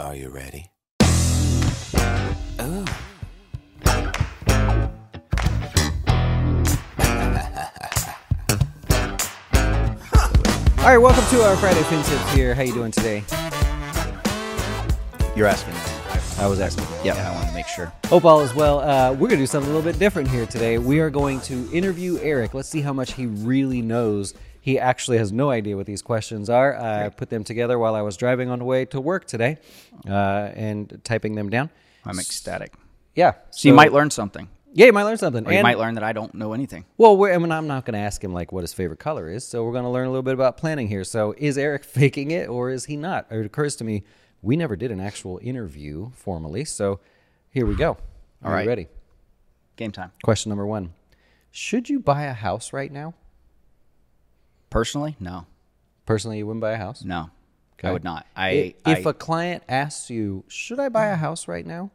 Are you ready? Ooh. All right, welcome to our Friday Fin Tips here. How you doing today? You're asking. I was asking. Yeah, I want to make sure. Hope all is well. Uh, we're going to do something a little bit different here today. We are going to interview Eric. Let's see how much he really knows. He actually has no idea what these questions are. I put them together while I was driving on the way to work today uh, and typing them down. I'm ecstatic. Yeah. So, you might learn something, Yeah, you might learn something. or you And- might learn that I don't know anything. Well, we're, I mean, I'm not going to ask him like what his favorite color is. So we're going to learn a little bit about planning here. So is Eric faking it or is he not? It occurs to me we never did an actual interview formally. So here we go. Are All right. you ready? Game time. Question number one: Should you buy a house right now? Personally, no, Personally, you wouldn't buy a house. no, Okay. I would not. I, I- I if a client asks you, "Should I buy a house right now?"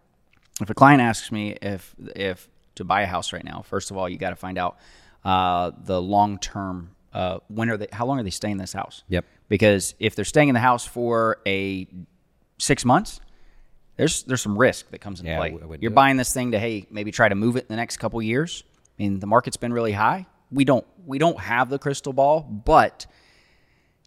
if a client asks me if if to buy a house right now, first of all, you got to find out uh, the long term. Uh, when are they? How long are they staying in this house? Yep. Because if they're staying in the house for a six months, there's there's some risk that comes into Yeah, play. I You're do it. buying this thing to hey maybe try to move it in the next couple years. I mean the market's been really high. We don't we don't have the crystal ball, but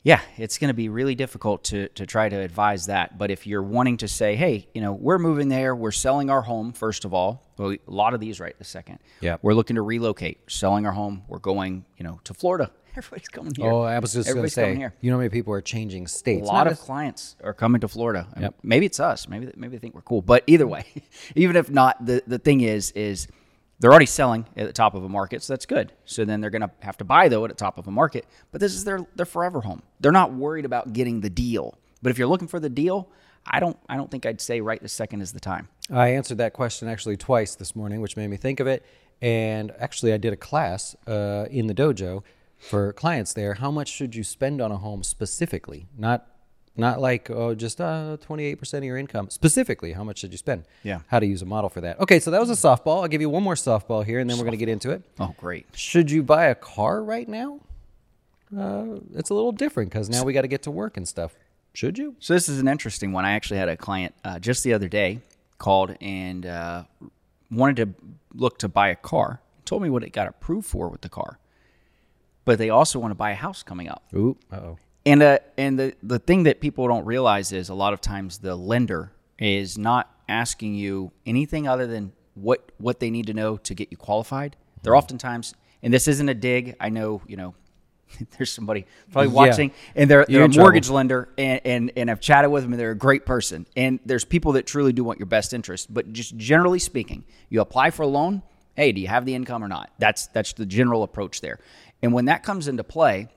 yeah, it's going to be really difficult to to try to advise that. But if you're wanting to say, hey, you know, we're moving there, we're selling our home first of all. Well, a lot of these right this second. Yeah, We're looking to relocate, selling our home. We're going, you know, to Florida. Everybody's coming here. Oh, I was just going to Everybody's coming say, here. you know, how many people are changing states. A lot of clients are coming to Florida. Yep. Maybe it's us. Maybe maybe they think we're cool. But either way, even if not, the the thing is is they're already selling at the top of a market, so that's good. So then they're going to have to buy though at the top of a market. But this is their their forever home. They're not worried about getting the deal. But if you're looking for the deal, I don't I don't think I'd say right this second is the time. I answered that question actually twice this morning, which made me think of it. And actually, I did a class uh, in the dojo for clients there. How much should you spend on a home specifically? Not, not like oh, just uh, twenty eight percent of your income. Specifically, how much should you spend? Yeah. How to use a model for that? Okay, so that was a softball. I'll give you one more softball here, and then we're going to get into it. Oh, great. Should you buy a car right now? Uh, it's a little different because now we got to get to work and stuff. Should you? So this is an interesting one. I actually had a client uh, just the other day called and uh, wanted to look to buy a car. Told me what it got approved for with the car, but they also want to buy a house coming up. Ooh, uh oh. And uh, and the the thing that people don't realize is a lot of times the lender is not asking you anything other than what what they need to know to get you qualified. They're oftentimes, and this isn't a dig. I know you know. There's somebody probably Yeah. watching, and they're, they're a in trouble. mortgage lender, and, and and I've chatted with them, and they're a great person. And there's people that truly do want your best interest. But just generally speaking, you apply for a loan. Hey, do you have the income or not? That's that's the general approach there. And when that comes into play,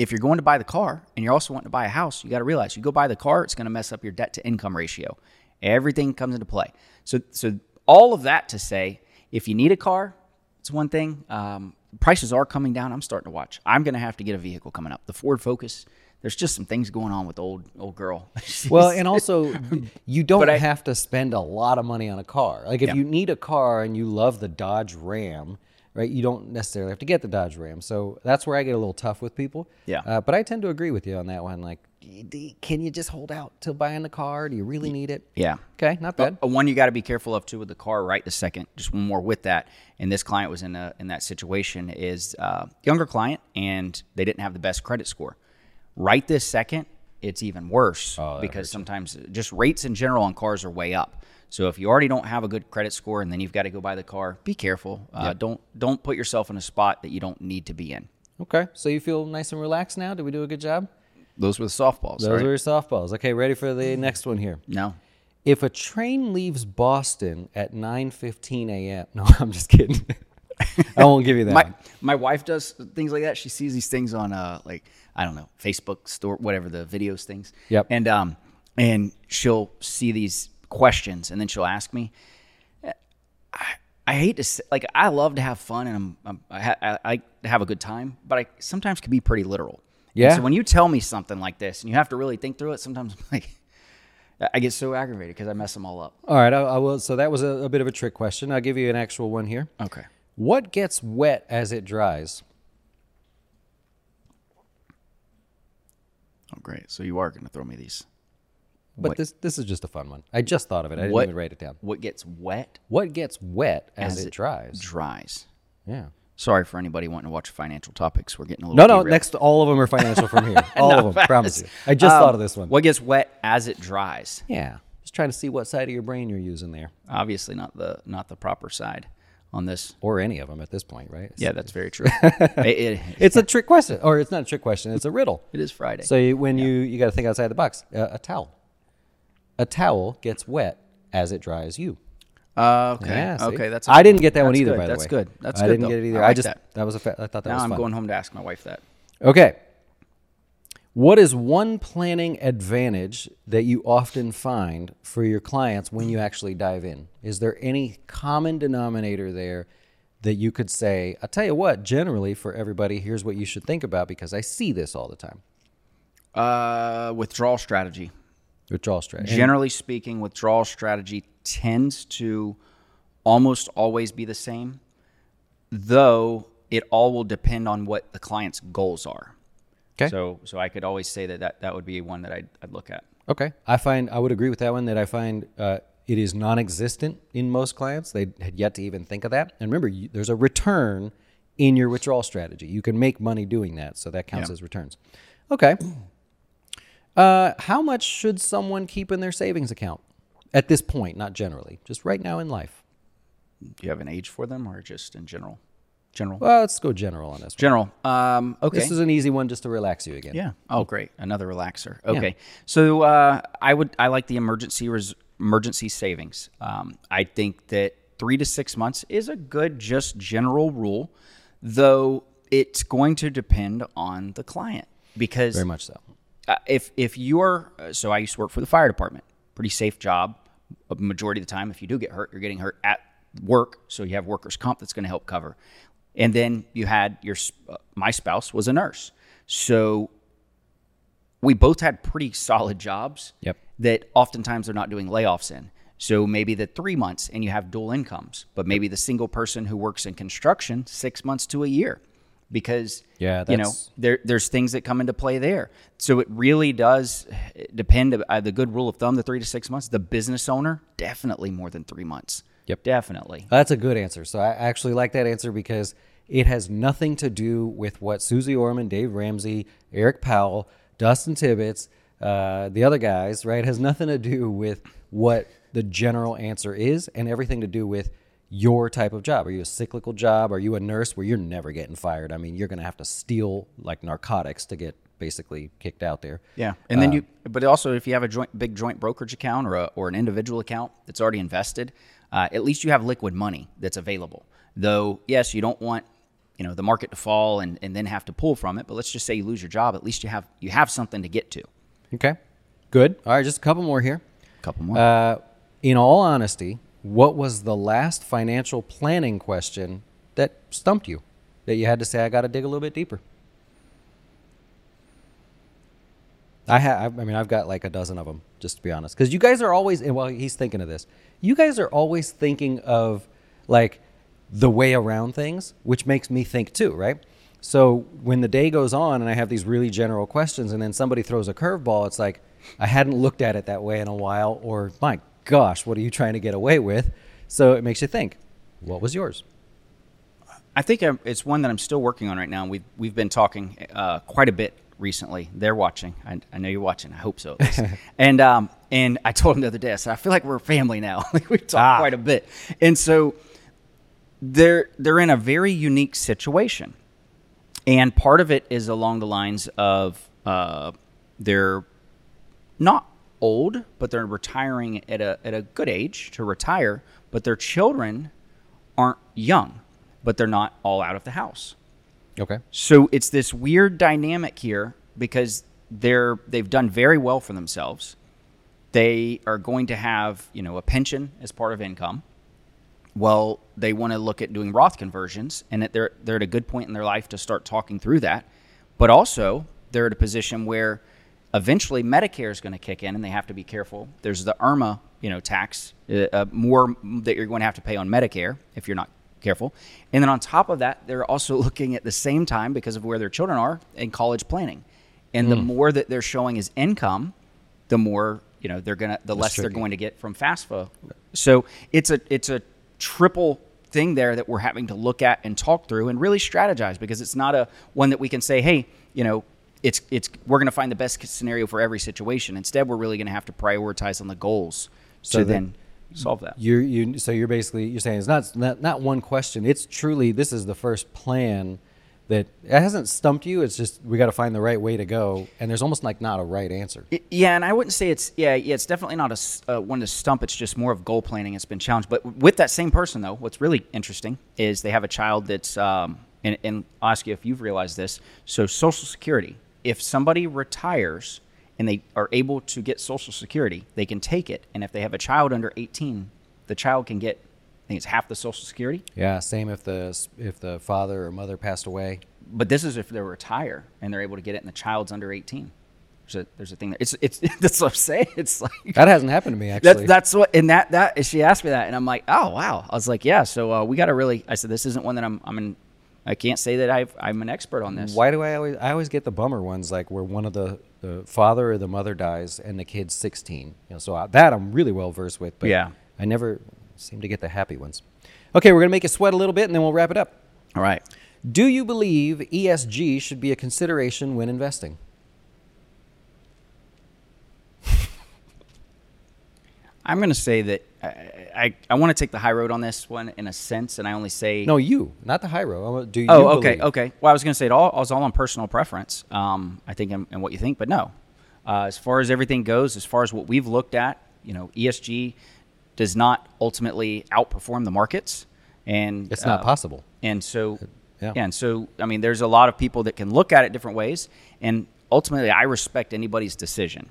if you're going to buy the car and you're also wanting to buy a house, you got to realize you go buy the car, it's going to mess up your debt to income ratio. Everything comes into play. So, so all of that to say, if you need a car, it's one thing. Um, prices are coming down. I'm starting to watch. I'm going to have to get a vehicle coming up. The Ford Focus. There's just some things going on with the old old girl. Well, and also, you don't I- have to spend a lot of money on a car. Like, if Yeah. you need a car and you love the Dodge Ram, right, you don't necessarily have to get the Dodge Ram. So that's where I get a little tough with people. Yeah. Uh, but I tend to agree with you on that one. Like, can you just hold out till buying the car? Do you really need it? yeah. Okay, not bad. One you got to be careful of too with the car right the second. Just one more with that. And this client was in a, in that situation is uh, younger client and they didn't have the best credit score. Right this second, it's even worse because sometimes just rates in general on cars are way up. So if you already don't have a good credit score and then you've got to go buy the car, be careful. Uh, Don't don't put yourself in a spot that you don't need to be in. Okay, so you feel nice and relaxed now? Did we do a good job? Those were the softballs. Those right? were your softballs. Okay, ready for the next one here. no. If a train leaves Boston at 9:15 a.m. No, I'm just kidding. I won't give you that. my my wife does things like that. She sees these things on uh like I don't know Facebook store whatever the videos things. Yep. And um and she'll see these questions, and then she'll ask me. I, I hate to say, like I love to have fun and I'm, I'm I, ha, I, I have a good time, but I sometimes can be pretty literal. And Yeah. So when you tell me something like this and you have to really think through it, sometimes I'm like I get so aggravated because I mess them all up. All right, I, I will. So that was a, a bit of a trick question. I'll give you an actual one here. Okay. What gets wet as it dries? Oh, great. So you are going to throw me these. But this this is just a fun one. I just thought of it. I didn't what even write it down. What gets wet What gets wet as, as it, dries? Dries. yeah. Sorry for anybody wanting to watch financial topics. We're getting a little No, no. derailed. Next, all of them are financial from here. All of them. Promise you. I just Um, thought of this one. What gets wet as it dries? Yeah. Just trying to see what side of your brain you're using there, Obviously not the not the proper side on this. or any of them at this point, right? Yeah, that's very true. it, it, It's a trick question, or it's not a trick question. It's a riddle. it is Friday. So you, when you you got to think outside the box. Uh, a towel. A towel gets wet as it dries you. Uh, okay. Yeah, okay. That's. I didn't get that one either. good, By the that's way, good. That's I good. didn't though. get it either. I, I, just that. was a fa- I thought that Now was I'm fun. going home to ask my wife that. Okay. What is one planning advantage that you often find for your clients when you actually dive in? Is there any common denominator there that you could say, I'll tell you what, generally for everybody, here's what you should think about because I see this all the time. Uh, withdrawal strategy. Withdrawal strategy. Generally speaking, withdrawal strategy tends to almost always be the same, though it all will depend on what the client's goals are. Okay. So, so I could always say that that, that would be one that I'd, I'd look at. Okay. I find I would agree with that one that I find uh, it is non-existent in most clients. They had yet to even think of that. And remember, you, there's a return in your withdrawal strategy. You can make money doing that, so that counts Yeah. as returns. Okay. Uh, how much should someone keep in their savings account at this point? Not generally, just right now in life. Do you have an age for them, or just in general? General. Well, let's go general on this. One. General. Um, okay. This is an easy one just to relax you again. Yeah. Oh, great. Another relaxer. Okay. So uh, I would I like the emergency res- emergency savings. Um, I think that three to six months is a good just general rule, though it's going to depend on the client because Very much so. uh, if if you're uh, so I used to work for the fire department, pretty safe job. A majority of the time, if you do get hurt, you're getting hurt at work, so you have workers' comp that's going to help cover. And then you had your uh, my spouse was a nurse, so we both had pretty solid jobs. Yep. That oftentimes they're not doing layoffs in. So maybe the three months and you have dual incomes, but maybe the single person who works in construction six months to a year, because Yeah, you know there there's things that come into play there. So it really does depend. Uh, the good rule of thumb, the three to six months. The business owner definitely more than three months. Yep. definitely. That's a good answer. So I actually like that answer because it has nothing to do with what Suze Orman, Dave Ramsey, Eric Powell, Dustin Tibbetts, uh, the other guys, right? It has nothing to do with what the general answer is and everything to do with your type of job. Are you a cyclical job? Are you a nurse where you're never getting fired? I mean, you're going to have to steal like narcotics to get basically kicked out there. Yeah, and then you, but also if you have a joint, big joint brokerage account or a, or an individual account that's already invested, uh, at least you have liquid money that's available. Though, yes, you don't want you know the market to fall and, and then have to pull from it. But let's just say you lose your job, at least you have you have something to get to. Okay. Good. All right, just a couple more here. A couple more. Uh, in all honesty, what was the last financial planning question that stumped you? That you had to say, I got to dig a little bit deeper? I have. I mean, I've got like a dozen of them, just to be honest. Because you guys are always. Well, he's thinking of this. You guys are always thinking of like the way around things, which makes me think too, right? So when the day goes on and I have these really general questions, and then somebody throws a curveball, it's like I hadn't looked at it that way in a while, or my gosh, what are you trying to get away with? So it makes you think. What was yours? I think it's one that I'm still working on right now. We've we've been talking uh, quite a bit recently. They're watching. I, I know you're watching. I hope so. At least. and um and I told them the other day. I said I feel like we're family now. like we've talked quite a bit. And so they're they're in a very unique situation, and part of it is along the lines of uh, they're not old, but they're retiring at a at a good age to retire, but their children aren't young, but they're not all out of the house. Okay. So it's this weird dynamic here because they're they've done very well for themselves, they are going to have you know a pension as part of income. Well, they want to look at doing Roth conversions, and that they're they're at a good point in their life to start talking through that. But also, they're at a position where eventually Medicare is going to kick in, and they have to be careful. There's the IRMAA, you know, tax uh, uh, more that you're going to have to pay on Medicare if you're not careful. And then on top of that, they're also looking at the same time because of where their children are in college planning. And the more that they're showing as income, the more you know they're gonna the less they're going to get from FAFSA. So it's a it's a triple thing there that we're having to look at and talk through and really strategize because it's not a one that we can say, hey, you know, it's it's we're going to find the best scenario for every situation. Instead, we're really going to have to prioritize on the goals So to then solve that. You're you so you're basically you're saying it's not not not one question. It's truly this is the first plan that it hasn't stumped you. It's just we got to find the right way to go, and there's almost like not a right answer. Y- Yeah, and I wouldn't say it's yeah, yeah. It's definitely not a uh, one to stump. It's just more of goal planning. It's been challenged. But with that same person though, what's really interesting is they have a child that's um, and, and I'll ask you if you've realized this. So Social Security, if somebody retires and they are able to get Social Security, they can take it, and if they have a child under 18, the child can get. I think it's half the Social Security. Yeah, same if the if the father or mother passed away. But this is if they retire and they're able to get it, and the child's under 18. There's a there's a thing there. It's it's that's what I'm saying. It's like That hasn't happened to me actually. That's that's what and that that she asked me that and I'm like, oh wow. I was like, yeah. So uh, we got to really. I said this isn't one that I'm I'm in. I can't say that I've, I'm an expert on this. Why do I always I always get the bummer ones like where one of the, the father or the mother dies and the kid's 16. You know, so I, that I'm really well versed with. But Yeah. I never seem to get the happy ones. Okay, we're gonna make you sweat a little bit and then we'll wrap it up. All right. Do you believe ESG should be a consideration when investing? I'm going to say that I I, I want to take the high road on this one in a sense, and I only say No, you, not the high road. Do you? Oh, okay, believe? okay. Well, I was going to say it all. It was all on personal preference. Um, I think and, and what you think, but no. Uh, as far as everything goes, as far as what we've looked at, you know, ESG does not ultimately outperform the markets, and It's not uh, possible. And so, Yeah. yeah. and so I mean, there's a lot of people that can look at it different ways, and ultimately, I respect anybody's decision.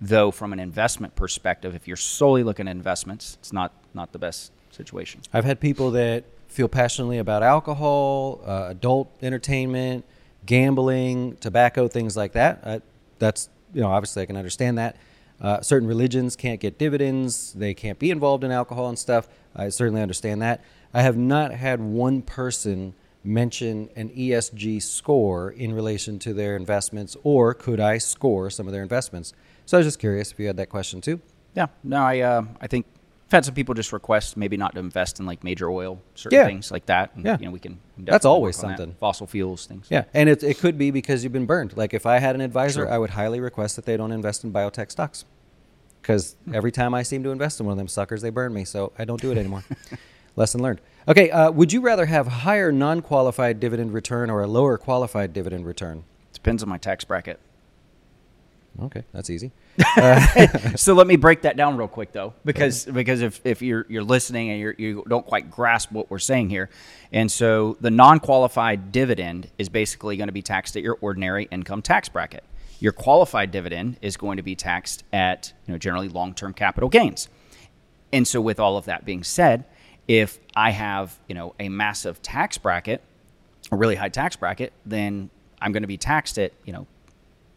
Though, from an investment perspective, if you're solely looking at investments, it's not not the best situation. I've had people that feel passionately about alcohol, uh, adult entertainment, gambling, tobacco, things like that. Uh, that's you know obviously I can understand that. Uh, certain religions can't get dividends; they can't be involved in alcohol and stuff. I certainly understand that. I have not had one person mention an ESG score in relation to their investments, or could I score some of their investments? So I was just curious if you had that question too. Yeah, no, I uh, I think I've had some people just request maybe not to invest in like major oil, certain Yeah. things like that. And, Yeah. you know, we can. That's always on that. something. Fossil fuels things. Yeah, and it, it could be because you've been burned. Like if I had an advisor, Sure. I would highly request that they don't invest in biotech stocks. Because Hmm. every time I seem to invest in one of them suckers, they burn me. So I don't do it anymore. Lesson learned. Okay, uh, would you rather have higher non-qualified dividend return or a lower qualified dividend return? Depends on my tax bracket. Okay, that's easy. so let me break that down real quick though, because because if, if you're you're listening and you're, you don't quite grasp what we're saying here, and so the non-qualified dividend is basically going to be taxed at your ordinary income tax bracket. Your qualified dividend is going to be taxed at you know generally long-term capital gains. And so with all of that being said, if I have you know a massive tax bracket, a really high tax bracket, then I'm going to be taxed at you know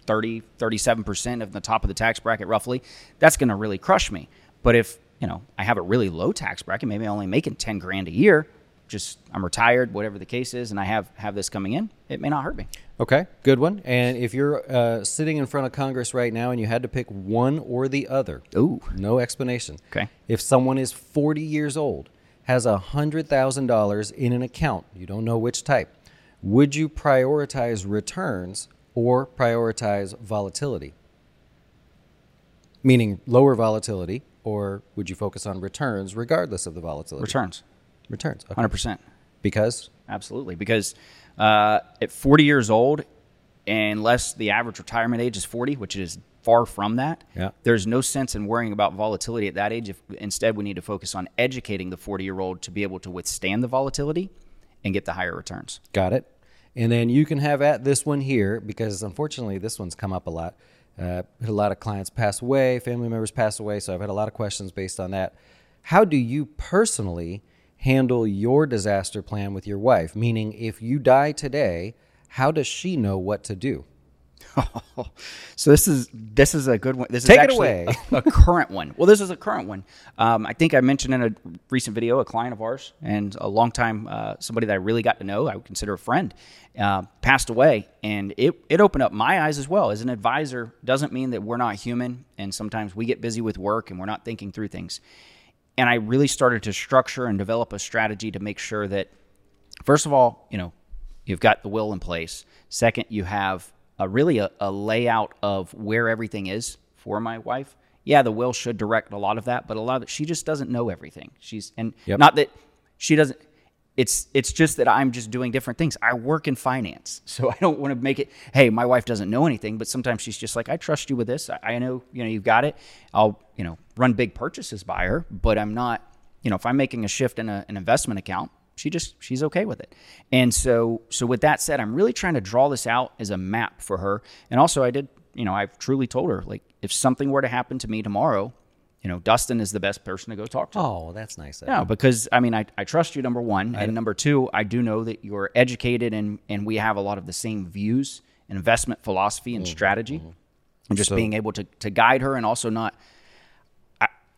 30, 37% of the top of the tax bracket roughly, that's going to really crush me. But if, you know, I have a really low tax bracket, maybe I'm only making 10 grand a year, just I'm retired, whatever the case is, and I have have this coming in, it may not hurt me. Okay, good one. And if you're uh, sitting in front of Congress right now and you had to pick one or the other, Ooh. no explanation. Okay. If someone is 40 years old, has a $100,000 in an account, you don't know which type, would you prioritize returns or prioritize volatility? Meaning lower volatility, or would you focus on returns regardless of the volatility? Returns, Returns. Okay. 100%. Because Absolutely. Because uh, at 40 years old, unless the average retirement age is 40, which is far from that, Yeah. there's no sense in worrying about volatility at that age. If instead we need to focus on educating the 40 year old to be able to withstand the volatility and get the higher returns. Got it. And then you can have at this one here because unfortunately this one's come up a lot. Uh, a lot of clients pass away, family members pass away, so I've had a lot of questions based on that. How do you personally handle your disaster plan with your wife? Meaning, if you die today, how does she know what to do? so this is this is a good one. This Take is it away. A, a current one. Well, this is a current one. Um, I think I mentioned in a recent video a client of ours and a long time uh, somebody that I really got to know. I would consider a friend. Uh, passed away, and it it opened up my eyes as well. As an advisor, doesn't mean that we're not human, and sometimes we get busy with work and we're not thinking through things. And I really started to structure and develop a strategy to make sure that first of all, you know, you've got the will in place. Second, you have a really a, a layout of where everything is for my wife. Yeah, the will should direct a lot of that, but a lot of it, she just doesn't know everything. She's and Yep. not that she doesn't. It's it's just that I'm just doing different things. I work in finance, so I don't want to make it. Hey, my wife doesn't know anything, but sometimes she's just like, I trust you with this. I, I know you know you've got it. I'll you know run big purchases by her, but I'm not. You know, if I'm making a shift in a, an investment account, she just she's okay with it and so so with that said i'm really trying to draw this out as a map for her and also i did you know i've truly told her like if something were to happen to me tomorrow you know dustin is the best person to go talk to Oh, that's nice. no, because I mean, I, I trust you, number one. And number two, I do know that you're educated and, and we have a lot of the same views, investment philosophy, and strategy. And just being able to, to guide her and also not.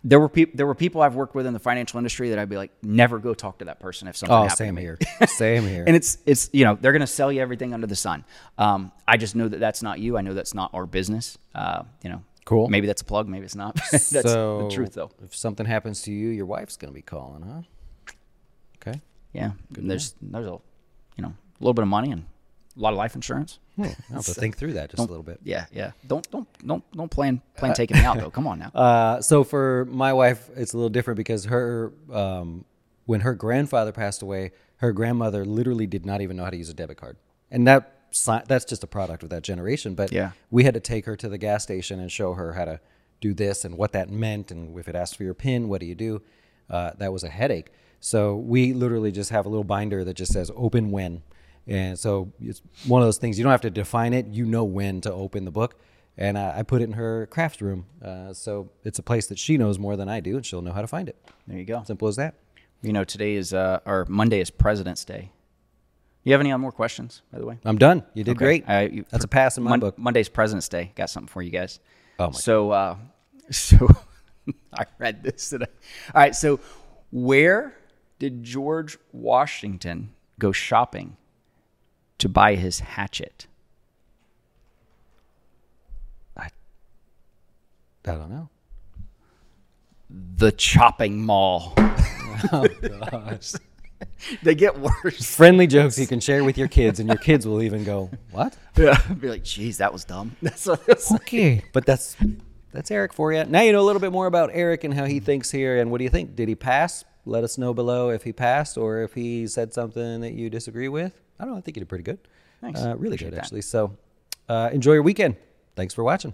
There were people there were people I've worked with in the financial industry that I'd be like, never go talk to that person if something Oh, happened. to same me." here. Same here. and it's it's you know they're going to sell you everything under the sun. Um, I just know that that's not you. I know that's not our business. Uh, you know, Cool. Maybe that's a plug. Maybe it's not. that's so, the truth, though. If something happens to you, your wife's going to be calling, huh? Okay. Yeah, and there's there's a you know a little bit of money and a lot of life insurance. I'll have to think through that just a little bit. Yeah, yeah. Don't don't don't don't plan plan taking me out though. Come on now. Uh, so for my wife, it's a little different because her, um, when her grandfather passed away, her grandmother literally did not even know how to use a debit card, and that that's just a product of that generation. But Yeah. we had to take her to the gas station and show her how to do this and what that meant, and if it asked for your PIN, what do you do? Uh, that was a headache. So we literally just have a little binder that just says "open when," and so it's one of those things you don't have to define it; you know when to open the book and I, I put it in her craft room. Uh, so it's a place that she knows more than I do, and she'll know how to find it. There you go. Simple as that. You know, today is uh, or Monday is President's Day. You have any more questions, by the way? I'm done. You did Okay. great. Uh, you- That's a pass in my Mon- book. Monday's President's Day. Got something for you guys. Oh, my So, uh, so I read this today. All right. So, where did George Washington go shopping to buy his hatchet? I, I don't know. The chopping mall. Oh, gosh. they get worse. Friendly jokes you can share with your kids, and your kids will even go, "What?" Yeah. Be like, geez, that was dumb. That's Okay, but that's that's Eric for you. Now you know a little bit more about Eric and how he thinks here. And what do you think? Did he pass? Let us know below if he passed or if he said something that you disagree with. I don't know. I think you did pretty good. Thanks. Uh, really Appreciate good, that. actually. So uh, enjoy your weekend. Thanks for watching.